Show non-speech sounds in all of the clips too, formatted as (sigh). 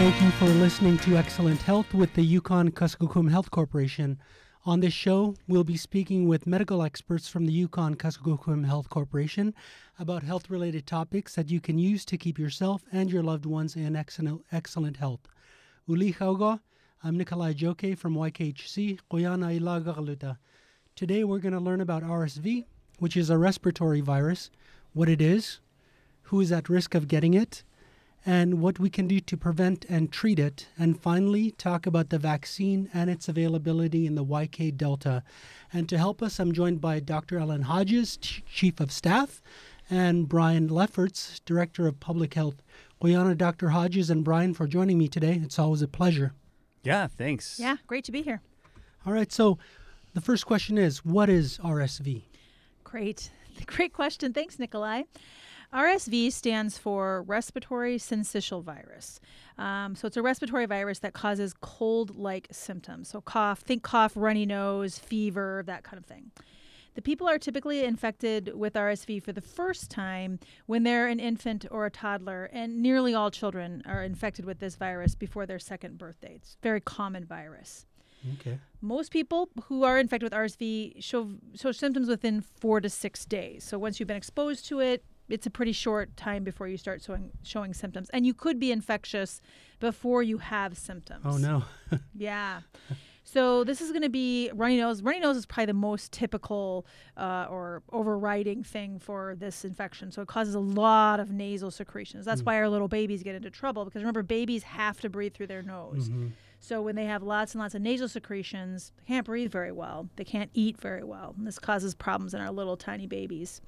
Thank you for listening to Excellent Health with the Yukon Kuskokwim Health Corporation. On this show, we'll be speaking with medical experts from the Yukon Kuskokwim Health Corporation about health related topics that you can use to keep yourself and your loved ones in excellent, health. Uli Chauga, I'm Nicholai Joekay from YKHC, Quyana Ilagaluta. Today we're going to learn about RSV, which is a respiratory virus, what it is, who is at risk of getting it, and what we can do to prevent and treat it, and finally talk about the vaccine and its availability in the YK Delta. And to help us, I'm joined by Dr. Ellen Hodges, Chief of Staff, and Brian Lefferts, Director of Public Health. Quyana, Dr. Hodges, and Brian for joining me today. It's always a pleasure. Yeah, thanks. Yeah, great to be here. All right, so the first question is what is RSV? Great. (laughs) Great question. Thanks, Nicholai. RSV stands for respiratory syncytial virus. Um, so it's a respiratory virus that causes cold like symptoms. So, cough, think cough, runny nose, fever, that kind of thing. The people are typically infected with RSV for the first time when they're an infant or a toddler, and nearly all children are infected with this virus before their second birthday. It's a very common virus. Okay. Most people who are infected with RSV show, show symptoms within four to six days. So once you've been exposed to it, it's a pretty short time before you start showing, showing symptoms. And you could be infectious before you have symptoms. Oh, no. (laughs) Yeah. So this is going to be runny nose. Runny nose is probably the most typical uh, or overriding thing for this infection. So it causes a lot of nasal secretions. That's Mm. why our little babies get into trouble because remember, babies have to breathe through their nose. Mhm. So when they have lots and lots of nasal secretions, they can't breathe very well. They can't eat very well. And this causes problems in our little tiny babies.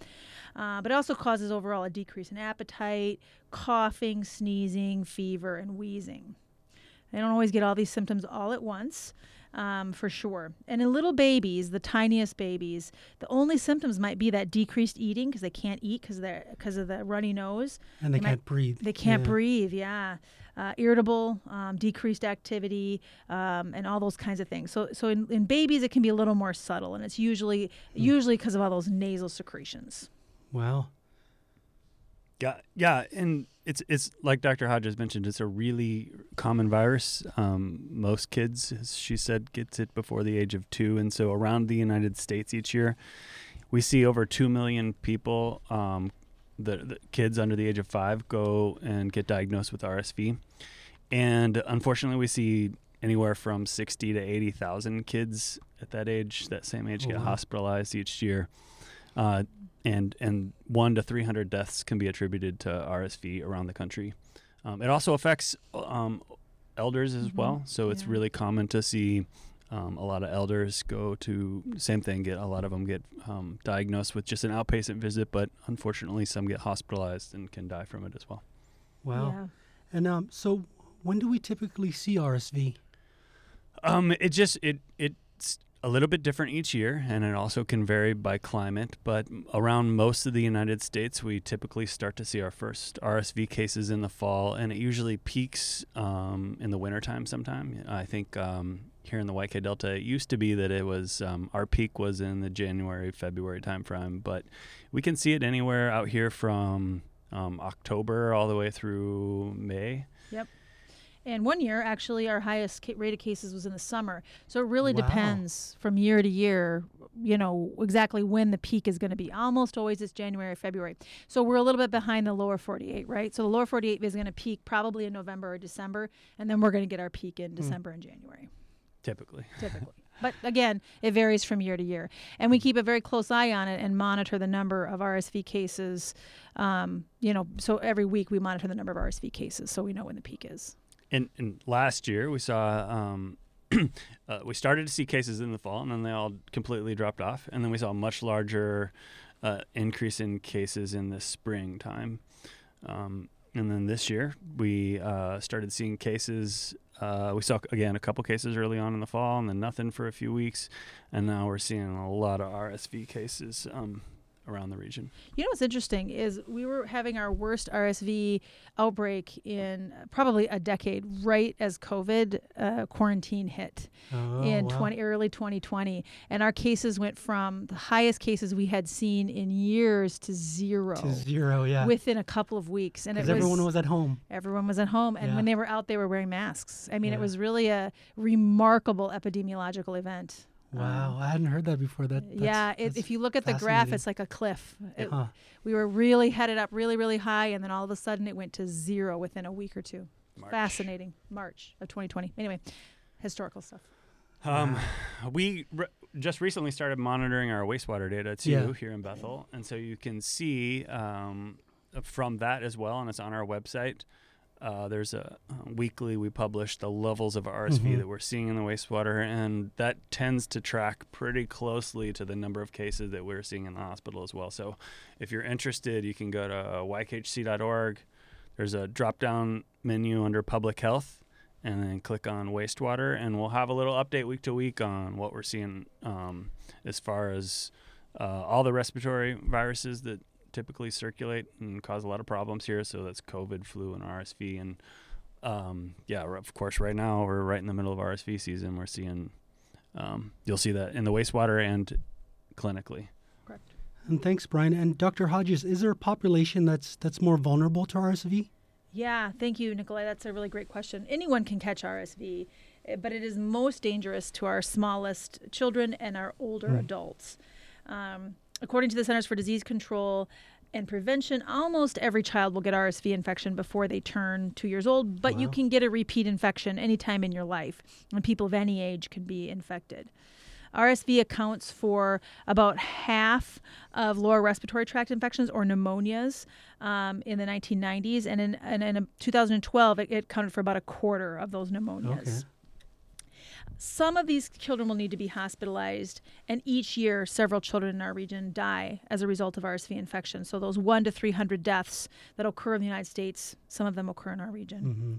Uh, but it also causes overall a decrease in appetite, coughing, sneezing, fever, and wheezing. They don't always get all these symptoms all at once, um, for sure. And in little babies, the tiniest babies, the only symptoms might be that decreased eating because they can't eat because they're because of the runny nose. And they They can't breathe. They can't Yeah. breathe. Yeah, uh, irritable, um, decreased activity, um, and all those kinds of things. So, so in, in babies, it can be a little more subtle, and it's usually Hmm. usually because of all those nasal secretions. Wow. Yeah, yeah, and it's it's like Dr. Hodges mentioned. It's a really common virus. Um, most kids, as she said, gets it before the age of two, and so around the United States each year, we see over two million people, um, the, the kids under the age of five, go and get diagnosed with RSV, and unfortunately, we see anywhere from sixty to eighty thousand kids at that age, that same age, Oh, get wow. hospitalized each year. Uh, and and one to three hundred deaths can be attributed to RSV around the country. Um, it also affects um, elders as Mhm. well, so it's Yeah. really common to see um, a lot of elders go to same thing. Get a lot of them get um, diagnosed with just an outpatient visit, but unfortunately, some get hospitalized and can die from it as well. Wow. Yeah. And um, so when do we typically see RSV? Um, it just it it's a little bit different each year, and it also can vary by climate. But around most of the United States, we typically start to see our first RSV cases in the fall, and it usually peaks um, in the wintertime. Sometime I think um, here in the YK Delta, it used to be that it was um, our peak was in the January February timeframe, but we can see it anywhere out here from um, October all the way through May. And one year, actually, our highest ca- rate of cases was in the summer. So it really Wow. depends from year to year, you know, exactly when the peak is going to be. Almost always it's January, or February. So we're a little bit behind the lower 48, right? So the lower 48 is going to peak probably in November or December, and then we're going to get our peak in December and January, Typically. (laughs) typically. But again, it varies from year to year. And we keep a very close eye on it and monitor the number of RSV cases. Um, you know, so every week we monitor the number of RSV cases so we know when the peak is. And, and last year we saw um, (clears throat) uh, we started to see cases in the fall, and then they all completely dropped off. And then we saw a much larger uh, increase in cases in the springtime. Um, and then this year we uh, started seeing cases. Uh, we saw again a couple cases early on in the fall, and then nothing for a few weeks, and now we're seeing a lot of RSV cases um, around the region. You know what's interesting is we were having our worst RSV outbreak in probably a decade, right as COVID uh, quarantine hit Oh, in wow. 20 early 2020, and our cases went from the highest cases we had seen in years to zero to zero, yeah. within a couple of weeks, and it Because was, everyone was at home. everyone was at home, and Yeah. when they were out, they were wearing masks. I mean, it was really a remarkable epidemiological event. Wow, Um, I hadn't heard that before. That that's- yeah, it, that's if you look at the graph, it's like a cliff. It- Huh. we were really headed up really, really high, and then all of a sudden it went to zero within a week or two. March. Fascinating. March of 2020. Anyway, historical stuff. Um, we re- just recently started monitoring our wastewater data too Yeah. here in Bethel, and so you can see um, from that as well, and it's on our website. Uh, there's a uh, weekly we publish the levels of RSV Mhm. that we're seeing in the wastewater, and that tends to track pretty closely to the number of cases that we're seeing in the hospital as well. So, if you're interested, you can go to ykhc.org. There's a drop-down menu under Public Health, and then click on wastewater, and we'll have a little update week to week on what we're seeing um, as far as uh, all the respiratory viruses that typically circulate and cause a lot of problems here. So that's COVID, flu, and RSV. And um, yeah, of course, right now we're right in the middle of RSV season. We're seeing, um, you'll see that in the wastewater and clinically. Correct. And thanks, Brian. And Dr. Hodges, is there a population that's that's more vulnerable to RSV? Yeah, thank you, Nicholai. That's a really great question. Anyone can catch RSV, eh, but it is most dangerous to our smallest children and our older Hmm. adults. Um, according to the Centers for Disease Control and Prevention, almost every child will get RSV infection before they turn two years old, but you can get a repeat infection anytime in your life, and people of any age can be infected. RSV accounts for about half of lower respiratory tract infections or pneumonias um, in the 1990s, and in, and in 2012, it, it accounted for about a quarter of those pneumonias. Okay. Some of these children will need to be hospitalized, and each year, several children in our region die as a result of RSV infection. So, those one to 300 deaths that occur in the United States, some of them occur in our region. hmm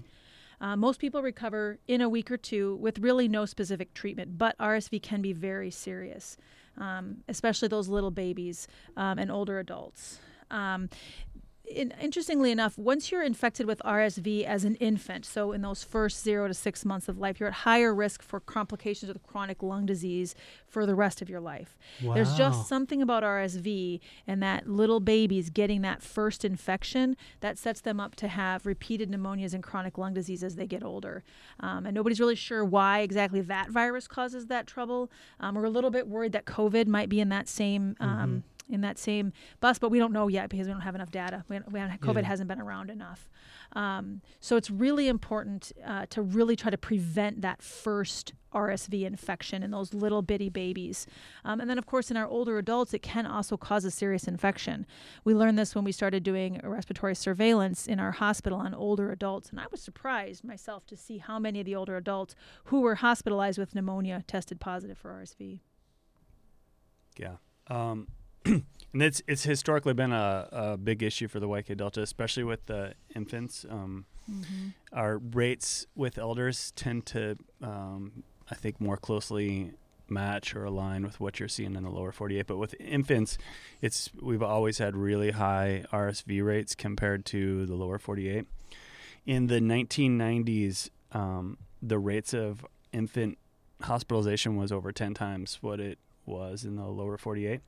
Uh, most people recover in a week or two with really no specific treatment, but RSV can be very serious, um, especially those little babies um, and older adults. Um, in, interestingly enough, once you're infected with RSV as an infant, so in those first zero to six months of life, you're at higher risk for complications of chronic lung disease for the rest of your life. There's just something about RSV and that little babies getting that first infection that sets them up to have repeated pneumonias and chronic lung disease as they get older. Um, and nobody's really sure why exactly that virus causes that trouble. Um, we're a little bit worried that COVID might be in that same. Um, In that same bus, but we don't know yet because we don't have enough data. We, we COVID Yeah. hasn't been around enough. Um, so it's really important uh, to really try to prevent that first RSV infection in those little bitty babies. Um, and then, of course, in our older adults, it can also cause a serious infection. We learned this when we started doing respiratory surveillance in our hospital on older adults. And I was surprised myself to see how many of the older adults who were hospitalized with pneumonia tested positive for RSV. Yeah. Um, (clears throat) and it's it's historically been a, a big issue for the YK Delta, especially with the infants. Um, Our rates with elders tend to, um, I think, more closely match or align with what you're seeing in the lower 48. But with infants, it's we've always had really high RSV rates compared to the lower 48. In the 1990s, um, the rates of infant hospitalization was over 10 times what it was in the lower 48.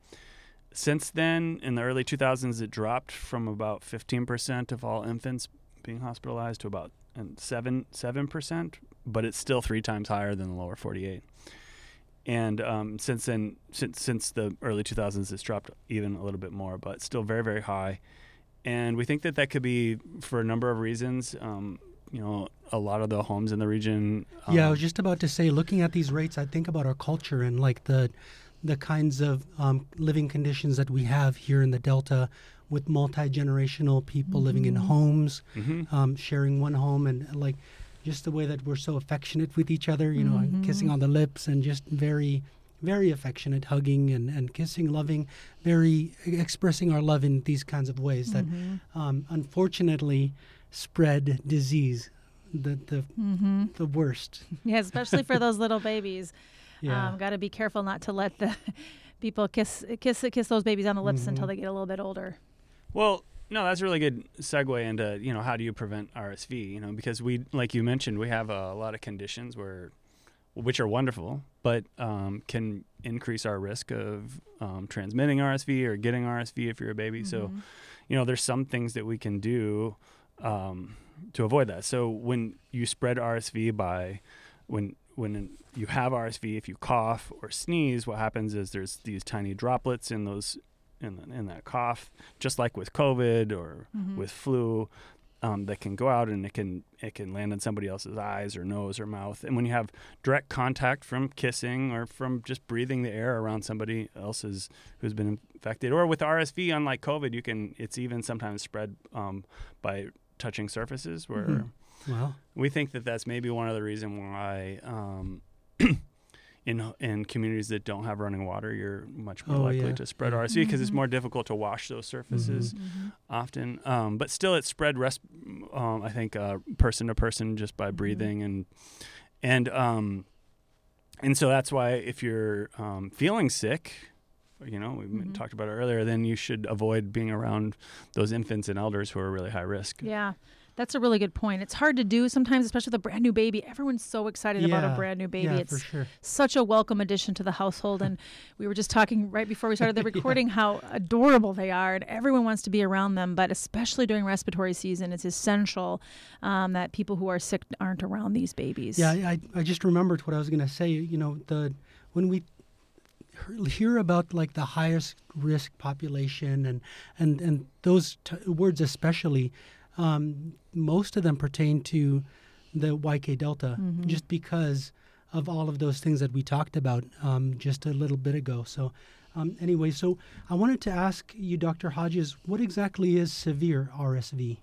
Since then, in the early 2000s, it dropped from about 15% of all infants being hospitalized to about and seven seven percent, but it's still three times higher than the lower 48. And um, since then, since since the early 2000s, it's dropped even a little bit more, but still very very high. And we think that that could be for a number of reasons. Um, you know, a lot of the homes in the region. yeah, I um, was just about to say, looking at these rates, I think about our culture and like the the kinds of um, living conditions that we have here in the Delta, with multi generational people living in homes, mhm. um, sharing one home, and like just the way that we're so affectionate with each other, you know, and kissing on the lips, and just very, very affectionate, hugging and, and kissing, loving, very expressing our love in these kinds of ways that um, unfortunately spread disease, the the Mm-hmm. the worst. (laughs) Yeah, especially for those little babies. Yeah. Um, Got to be careful not to let the (laughs) people kiss kiss kiss those babies on the lips until Mhm. they get a little bit older. Well, no, that's a really good segue into you know how do you prevent RSV? You know, because we like you mentioned we have a lot of conditions where, which are wonderful, but um, can increase our risk of um, transmitting RSV or getting RSV if you're a baby. So, Mhm. you know, there's some things that we can do um, to avoid that. So when you spread RSV by when when you have RSV, if you cough or sneeze, what happens is there's these tiny droplets in those in in that cough, just like with COVID or Mhm. with flu, um, that can go out and it can it can land in somebody else's eyes or nose or mouth. And when you have direct contact from kissing or from just breathing the air around somebody else's who's been infected, or with RSV, unlike COVID, you can it's even sometimes spread um, by touching surfaces where. Mhm. Well, We think that that's maybe one of the reason why um, (clears throat) in in communities that don't have running water, you're much more Oh, likely yeah, to spread. RSV because it's Mhm. more difficult to wash those surfaces Mhm. often. Um, but still, it's spread res- um, I think uh, person to person just by Mhm. breathing and and um, and so that's why if you're um, feeling sick. You know, we talked about it earlier. Then you should avoid being around those infants and elders who are really high risk. Yeah. That's a really good point. It's hard to do sometimes, especially with a brand new baby. Everyone's so excited about a brand new baby. yeah, it's for sure. such a welcome addition to the household. And we were just talking right before we started the (laughs) Yeah. recording how adorable they are, and everyone wants to be around them. But especially during respiratory season, it's essential um, that people who are sick aren't around these babies. Yeah, I, I just remembered what I was going to say. You know, the when we hear- hear about like the highest risk population and and and those t- words especially, um, most of them pertain to the YK Delta, Mhm. just because of all of those things that we talked about um, just a little bit ago. So. Um, anyway, so I wanted to ask you, Dr. Hodges, what exactly is severe RSV?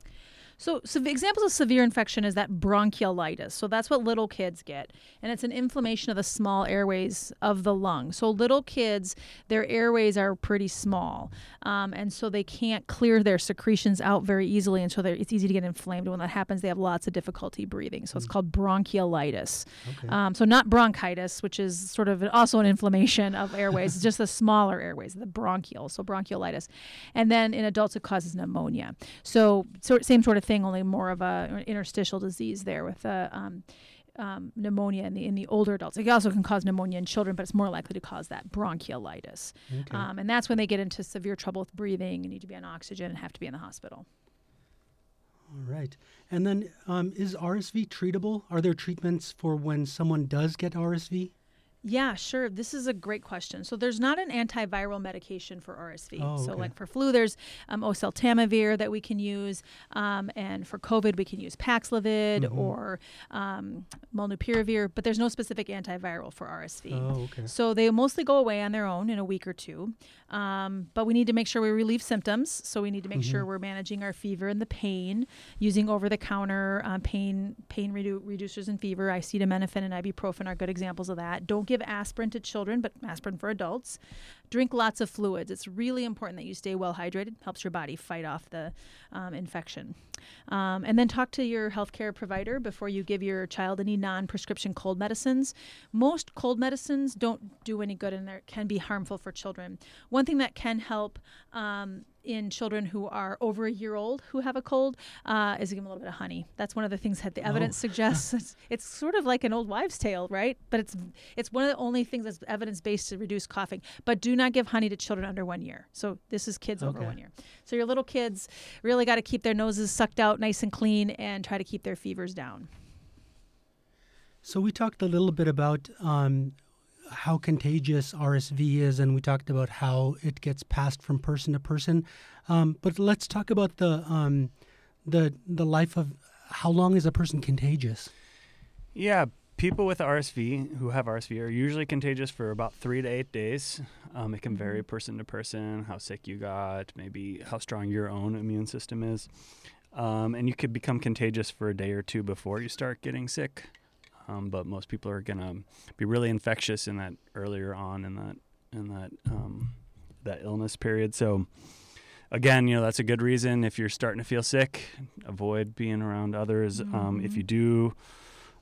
So, so examples of severe infection is that bronchiolitis. So that's what little kids get, and it's an inflammation of the small airways of the lung. So little kids, their airways are pretty small, um, and so they can't clear their secretions out very easily, and so it's easy to get inflamed. When that happens, they have lots of difficulty breathing. So it's called bronchiolitis. Okay. Um, so not bronchitis, which is sort of also an inflammation of airways, just the (laughs) smaller airways, the bronchial, so bronchiolitis. And then in adults, it causes pneumonia. So, sort same sort of thing, only more of a interstitial disease there with uh, um, um, pneumonia in the in the older adults. It also can cause pneumonia in children, but it's more likely to cause that bronchiolitis. okay. Um, and that's when they get into severe trouble with breathing and need to be on oxygen and have to be in the hospital. All right. And then um, is RSV treatable? Are there treatments for when someone does get RSV? Yeah, sure. This is a great question. So there's not an antiviral medication for RSV. Oh, So okay. like for flu, there's um, oseltamivir that we can use, um, and for COVID, we can use Paxlovid Mhm. or um, molnupiravir. But there's no specific antiviral for RSV. Oh, okay. So they mostly go away on their own in a week or two. Um, but we need to make sure we relieve symptoms. So we need to make sure Mhm. we're managing our fever and the pain using over-the-counter um, pain pain redu- reducers and fever. Acetaminophen and ibuprofen are good examples of that. Don't give aspirin to children, but aspirin for adults. Drink lots of fluids. It's really important that you stay well hydrated. Helps your body fight off the um, infection. Um, and then talk to your healthcare provider before you give your child any non-prescription cold medicines. Most cold medicines don't do any good and they can be harmful for children. One thing that can help um, in children who are over a year old who have a cold uh, is give them a little bit of honey. That's one of the things that the evidence suggests. (laughs) It's, it's sort of like an old wives' tale, right? But it's it's one of the only things that's evidence based to reduce coughing. But do not give honey to children under one year. So this is kids over one year. So your little kids really got to keep their noses sucked out nice and clean and try to keep their fevers down. So we talked a little bit about um, how contagious RSV is, and we talked about how it gets passed from person to person. Um, but let's talk about the um, the the life of how long is a person contagious? Yeah, people with RSV who have RSV are usually contagious for about three to eight days. Um, it can vary person to person, how sick you got, maybe how strong your own immune system is. Um, and you could become contagious for a day or two before you start getting sick. Um, but most people are gonna be really infectious in that earlier on in that in that um, that illness period. So again, you know that's a good reason if you're starting to feel sick, avoid being around others. Um, if Mhm. you do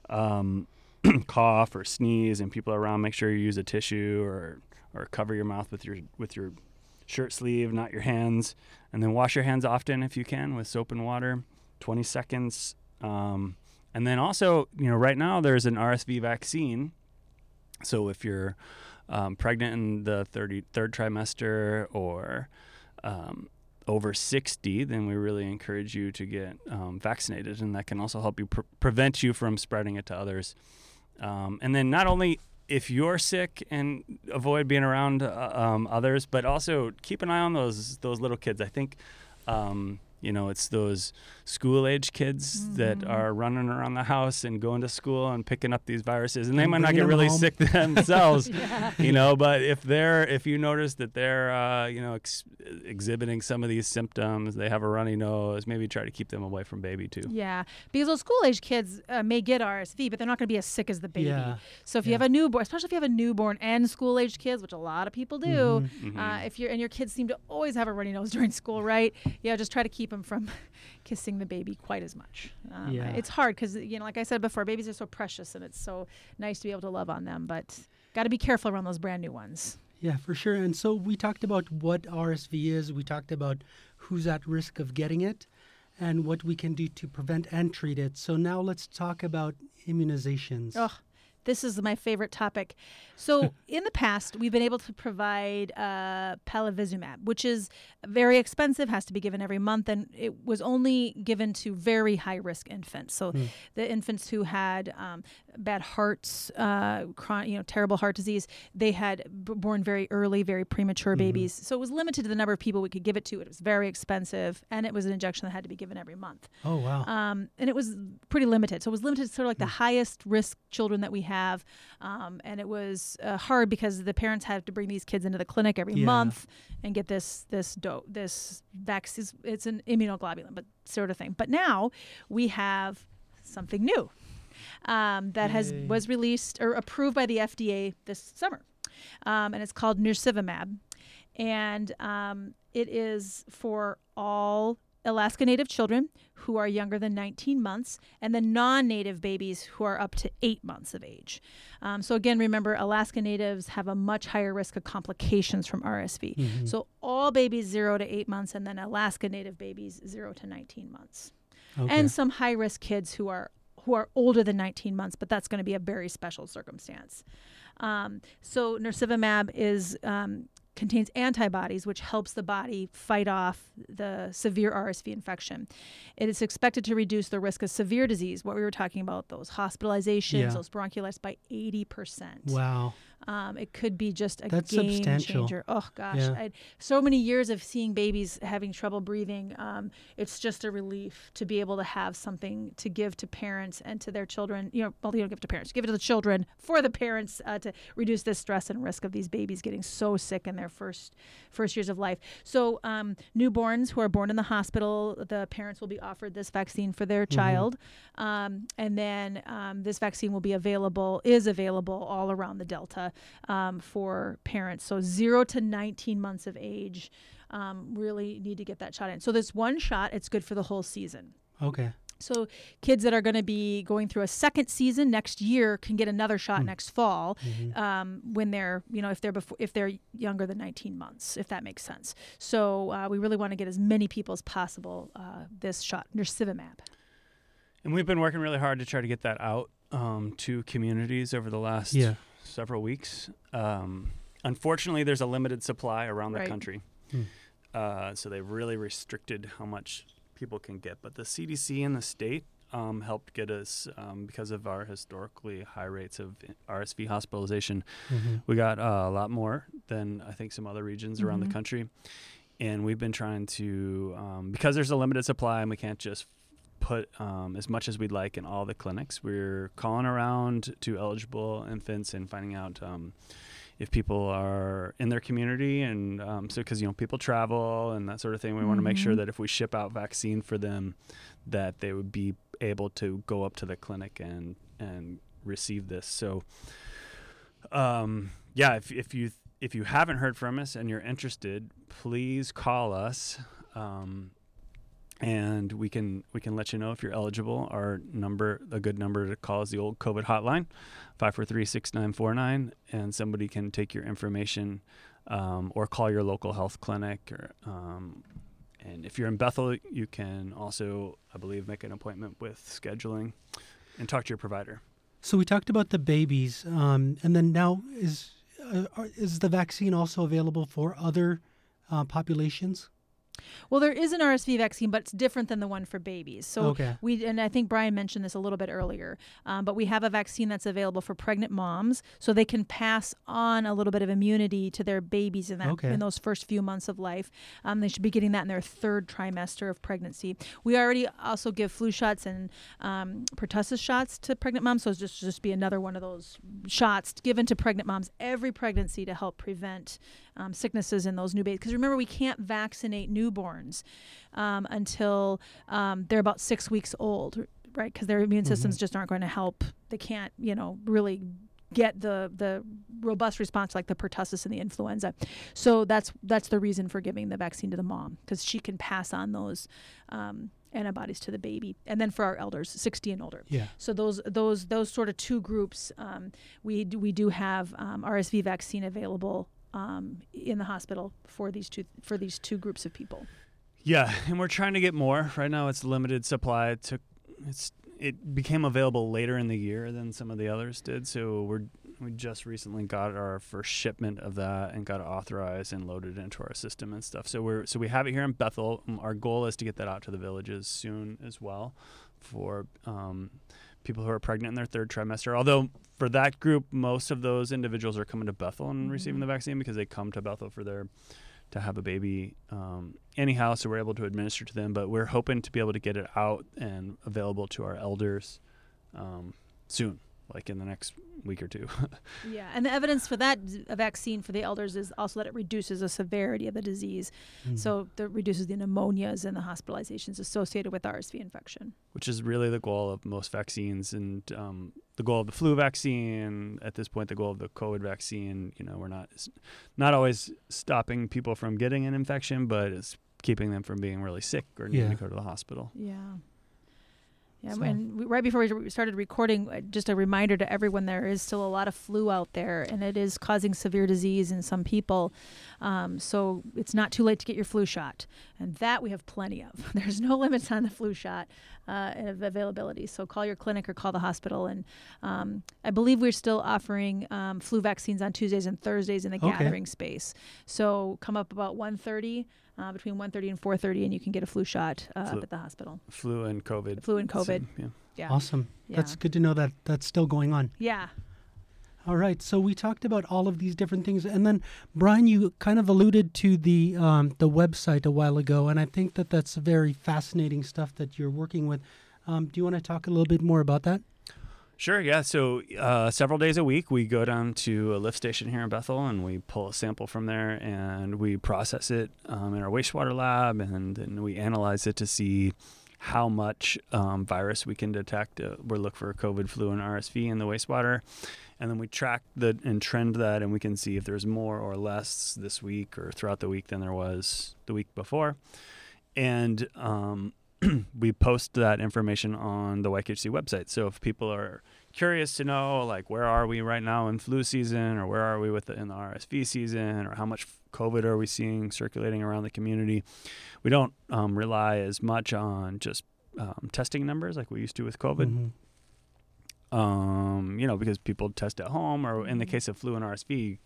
um, (clears throat) cough or sneeze and people are around, make sure you use a tissue or or cover your mouth with your with your shirt sleeve, not your hands, and then wash your hands often if you can with soap and water, 20 seconds. Um, and then also, you know, right now there's an RSV vaccine. So if you're um, pregnant in the 30, third trimester or um, over 60, then we really encourage you to get um, vaccinated, and that can also help you pre- prevent you from spreading it to others. Um, and then not only if you're sick and avoid being around uh, um, others, but also keep an eye on those those little kids. I think um, you know it's those school age kids mm-hmm. that are running around the house and going to school and picking up these viruses and they and might not get really home. sick (laughs) themselves (laughs) yeah. you know but if they're if you notice that they're uh, you know ex- exhibiting some of these symptoms they have a runny nose maybe try to keep them away from baby too yeah because those school age kids uh, may get rsv but they're not going to be as sick as the baby yeah. so if yeah. you have a newborn especially if you have a newborn and school age kids which a lot of people do mm-hmm. Mm-hmm. Uh, if you're and your kids seem to always have a runny nose (laughs) during school right yeah just try to keep them from (laughs) kissing the baby quite as much. Um, yeah. It's hard because, you know, like I said before, babies are so precious and it's so nice to be able to love on them, but got to be careful around those brand new ones. Yeah, for sure. And so we talked about what RSV is, we talked about who's at risk of getting it, and what we can do to prevent and treat it. So now let's talk about immunizations. Oh, this is my favorite topic. So, (laughs) in the past, we've been able to provide uh, palivizumab, which is very expensive, has to be given every month, and it was only given to very high risk infants. So, mm. the infants who had um, bad hearts, uh, chronic, you know, terrible heart disease, they had b- born very early, very premature mm-hmm. babies. So, it was limited to the number of people we could give it to. It was very expensive, and it was an injection that had to be given every month. Oh, wow. Um, and it was pretty limited. So, it was limited to sort of like mm. the highest risk children that we have. Um, and it was uh, hard because the parents had to bring these kids into the clinic every yeah. month and get this this dope this vaccine. It's an immunoglobulin, but sort of thing. But now we have something new um, that Yay. has was released or approved by the FDA this summer, um, and it's called nirsevimab, and um, it is for all Alaska Native children who are younger than 19 months, and the non native babies who are up to eight months of age. Um, so, again, remember, Alaska Natives have a much higher risk of complications from RSV. Mm-hmm. So, all babies zero to eight months, and then Alaska Native babies zero to 19 months. Okay. And some high risk kids who are who are older than 19 months, but that's going to be a very special circumstance. Um, so nirsevimab is um, contains antibodies, which helps the body fight off the severe RSV infection. It is expected to reduce the risk of severe disease, what we were talking about, those hospitalizations, yeah. those bronchiolitis, by 80%. Wow. Um, it could be just a That's game substantial. changer. Oh gosh, yeah. I, so many years of seeing babies having trouble breathing. Um, it's just a relief to be able to have something to give to parents and to their children. You know, well, you don't give it to parents, give it to the children for the parents uh, to reduce the stress and risk of these babies getting so sick in their first first years of life. So um, newborns who are born in the hospital, the parents will be offered this vaccine for their mm-hmm. child, um, and then um, this vaccine will be available is available all around the Delta um, for parents. So zero to 19 months of age um, really need to get that shot in. So this one shot, it's good for the whole season. Okay. So kids that are going to be going through a second season next year can get another shot mm. next fall mm-hmm. um, when they're you know if they're before if they're younger than 19 months if that makes sense. So uh, we really want to get as many people as possible uh, this shot nirsevimab. And we've been working really hard to try to get that out um, to communities over the last yeah several weeks. Um, unfortunately, there's a limited supply around right. the country. Hmm. Uh, so they've really restricted how much people can get. But the CDC and the state um, helped get us um, because of our historically high rates of RSV hospitalization. Mm-hmm. We got uh, a lot more than I think some other regions mm-hmm. around the mm-hmm. country. And we've been trying to, um, because there's a limited supply and we can't just put um, as much as we'd like in all the clinics. We're calling around to eligible infants and finding out um, if people are in their community, and um, so because you know people travel and that sort of thing. We mm-hmm. want to make sure mm-hmm. that if we ship out vaccine for them, that they would be able to go up to the clinic and and receive this. So, um, yeah, if if you if you haven't heard from us and you're interested, please call us. Um, and we can we can let you know if you're eligible. Our number, a good number to call is the old COVID hotline, 543-6949, and somebody can take your information um, or call your local health clinic. Or um, and if you're in Bethel, you can also, I believe, make an appointment with scheduling and talk to your provider. So we talked about the babies, um, and then now is uh, is the vaccine also available for other uh, populations? Well, there is an RSV vaccine, but it's different than the one for babies. So Okay. we and I think Brian mentioned this a little bit earlier, um, but we have a vaccine that's available for pregnant moms, so they can pass on a little bit of immunity to their babies in that Okay. in those first few months of life. Um, they should be getting that in their third trimester of pregnancy. We already also give flu shots and um, pertussis shots to pregnant moms, so it's just just be another one of those shots given to pregnant moms every pregnancy to help prevent um, sicknesses in those new babies. Because remember, we can't vaccinate newborns um, until um, they're about six weeks old, right? Because their immune systems just aren't going to help. They can't, you know, really get the the robust response like the pertussis and the influenza. So that's that's the reason for giving the vaccine to the mom because she can pass on those um, antibodies to the baby. And then for our elders, 60 and older. Yeah. So those those those sort of two groups, um, we do, we do have um, RSV vaccine available um, in the hospital for these two for these two groups of people. Yeah, and we're trying to get more. Right now, it's limited supply. It took it's it became available later in the year than some of the others did. So we're we just recently got our first shipment of that and got authorized and loaded into our system and stuff. So we're so we have it here in Bethel. Um, Our goal is to get that out to the villages soon as well for um, people who are pregnant in their third trimester. Although for that group, most of those individuals are coming to Bethel and receiving Mhm. the vaccine because they come to Bethel for their to have a baby um, anyhow, so we're able to administer to them. But we're hoping to be able to get it out and available to our elders um, soon, like in the next week or two. (laughs) Yeah, and the evidence for that z- a vaccine for the elders is also that it reduces the severity of the disease. Mhm. So that reduces the pneumonias and the hospitalizations associated with RSV infection. which is really the goal of most vaccines and um, the goal of the flu vaccine at this point the goal of the covid vaccine you know we're not not always stopping people from getting an infection but it's keeping them from being really sick or needing Yeah. to go to the hospital Yeah. Yeah, So- and we, right before we started recording, uh, just a reminder to everyone: there is still a lot of flu out there, and it is causing severe disease in some people. Um, so it's not too late to get your flu shot, and that we have plenty of. (laughs) There's no limits on the flu shot uh, of availability. So call your clinic or call the hospital, and um, I believe we're still offering um, flu vaccines on Tuesdays and Thursdays in the Okay. gathering space. So come up about 1:30, uh, between 1:30 and 4:30, and you can get a flu shot uh, Flu. up at the hospital. flu and covid Flu and COVID. same, yeah. Yeah. Awesome. Yeah. That's good to know that that's still going on. Yeah. All right. So we talked about all of these different things, and then Brian, you kind of alluded to the um, the website a while ago, and I think that that's very fascinating stuff that you're working with. Um, do you want to talk a little bit more about that? Sure, yeah. So uh, several days a week, we go down to a lift station here in Bethel and we pull a sample from there and we process it um, in our wastewater lab and then we analyze it to see how much um, virus we can detect. Uh, we look for COVID, flu, and RSV in the wastewater. And then we track the and trend that and we can see if there's more or less this week or throughout the week than there was the week before. And um, (clears throat) we post that information on the YKHC website. So if people are curious to know, like, where are we right now in flu season, or where are we with the, in the RSV season, or how much COVID are we seeing circulating around the community, we don't um, rely as much on just um, testing numbers like we used to with COVID. Mhm. Um, you know, because people test at home, or in the Mhm. case of flu and RSV,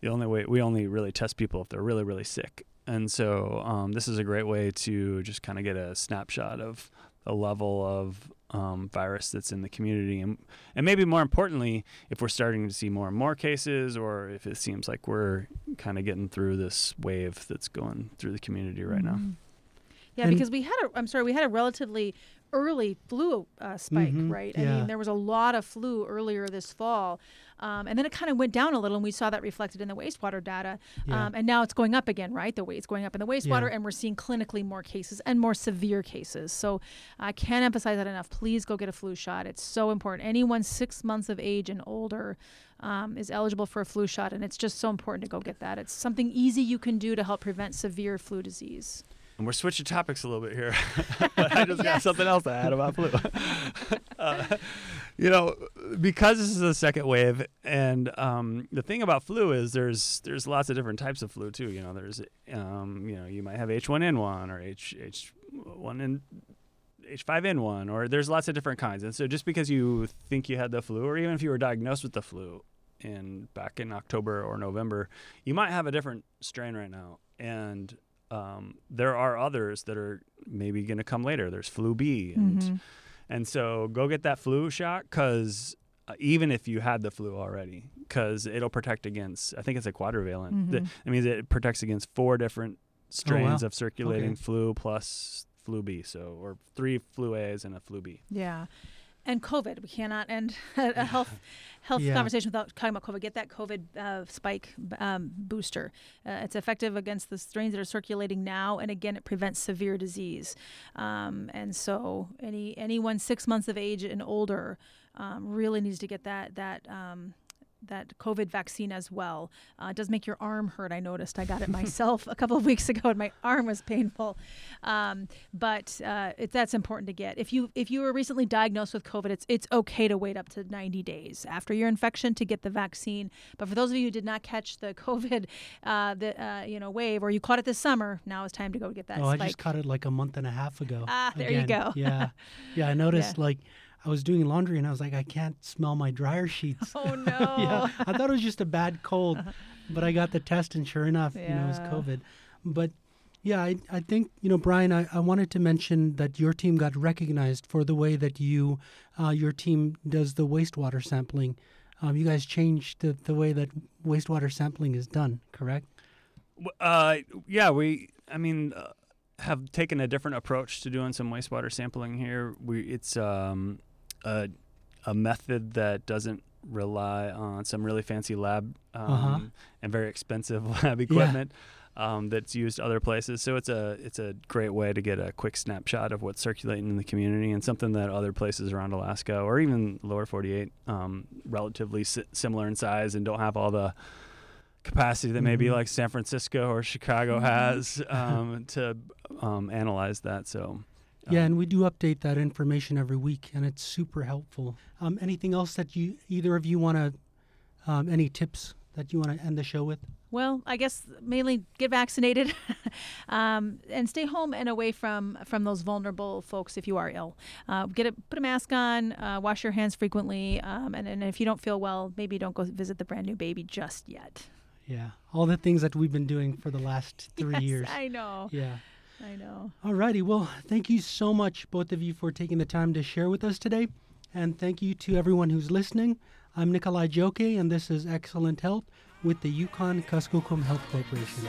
the only way we only really test people if they're really really sick. And so um, this is a great way to just kind of get a snapshot of the level of um, virus that's in the community, and and maybe more importantly, if we're starting to see more and more cases, or if it seems like we're kind of getting through this wave that's going through the community right now. Mhm. Yeah, And- because we had a I'm sorry, we had a relatively early flu uh, spike, Mhm, right? I mean, there was a lot of flu earlier this fall, um, and then it kind of went down a little, and we saw that reflected in the wastewater data. Yeah. Um, and now it's going up again, right? The way it's going up in the wastewater, Yeah. and we're seeing clinically more cases and more severe cases. So I can't emphasize that enough. Please go get a flu shot. It's so important. Anyone six months of age and older um, is eligible for a flu shot, and it's just so important to go get that. It's something easy you can do to help prevent severe flu disease. And we're switching topics a little bit here. (laughs) (laughs) But I just got something else to add about flu. (laughs) uh, you know, because this is the second wave, and um, the thing about flu is there's there's lots of different types of flu too. You know, there's um, you know you might have H1N1 or H H1 n H5N1, or there's lots of different kinds. And so just because you think you had the flu, or even if you were diagnosed with the flu in back in October or November, you might have a different strain right now. And um, there are others that are maybe going to come later. There's flu B, and Mhm. and so go get that flu shot because uh, even if you had the flu already, because it'll protect against. I think it's a quadrivalent. That, Mhm. that means it protects against four different strains wow. of circulating Okay. flu plus flu B. So or three flu A's and a flu B. Yeah. And COVID, we cannot end (laughs) a health health Yeah. conversation without talking about COVID. Get that COVID uh, spike um, booster. Uh, it's effective against the strains that are circulating now, and again, it prevents severe disease. Um, and so, any anyone six months of age and older um, really needs to get that that. That COVID vaccine as well. Uh, it does make your arm hurt. I noticed. I got it myself a couple of (laughs) weeks ago, and my arm was painful. Um, but uh, it, that's important to get. If you if you were recently diagnosed with COVID, it's it's okay to wait up to 90 days after your infection to get the vaccine. But for those of you who did not catch the (laughs) COVID, uh, the uh, you know wave, or you caught it this summer, now it's time to go get that oh, I just caught it like a month and a half ago. Ah, there you go. yeah, yeah. I (laughs) noticed like I was doing laundry and I was like, I can't smell my dryer sheets. oh (laughs) no! yeah, I thought it was just a bad cold, but I got the test and sure enough, you know, it was COVID. But yeah, I, I think, you know, Brian, I, I wanted to mention that your team got recognized for the way that you, uh, your team does the wastewater sampling. Um, you guys changed the, the way that wastewater sampling is done, correct? Uh, yeah, we. I mean, uh, have taken a different approach to doing some wastewater sampling here. We it's um a a method that doesn't rely on some really fancy lab um, Uh-huh. and very expensive (laughs) lab equipment. Um, that's used other places, so it's a it's a great way to get a quick snapshot of what's circulating in the community, and something that other places around Alaska or even lower 48, um, relatively si- similar in size and don't have all the capacity that maybe Mhm. like San Francisco or Chicago Mhm. has (laughs) um, to um, analyze that. So Yeah, um, and we do update that information every week, and it's super helpful. Um, anything else that you, either of you want to, um, any tips that you want to end the show with? Well, I guess mainly get vaccinated, (laughs) um, and stay home and away from from those vulnerable folks if you are ill. Uh, get a put a mask on, uh, wash your hands frequently, um, and, and if you don't feel well, maybe don't go visit the brand new baby just yet. Yeah, all the things that we've been doing for the last (laughs) three Yes, years. I know. Yeah. I know. Alrighty, well, thank you so much, both of you, for taking the time to share with us today. And thank you to everyone who's listening. I'm Nicholai Joekay, and this is Excellent Health with the Yukon Kuskokwim Health Corporation.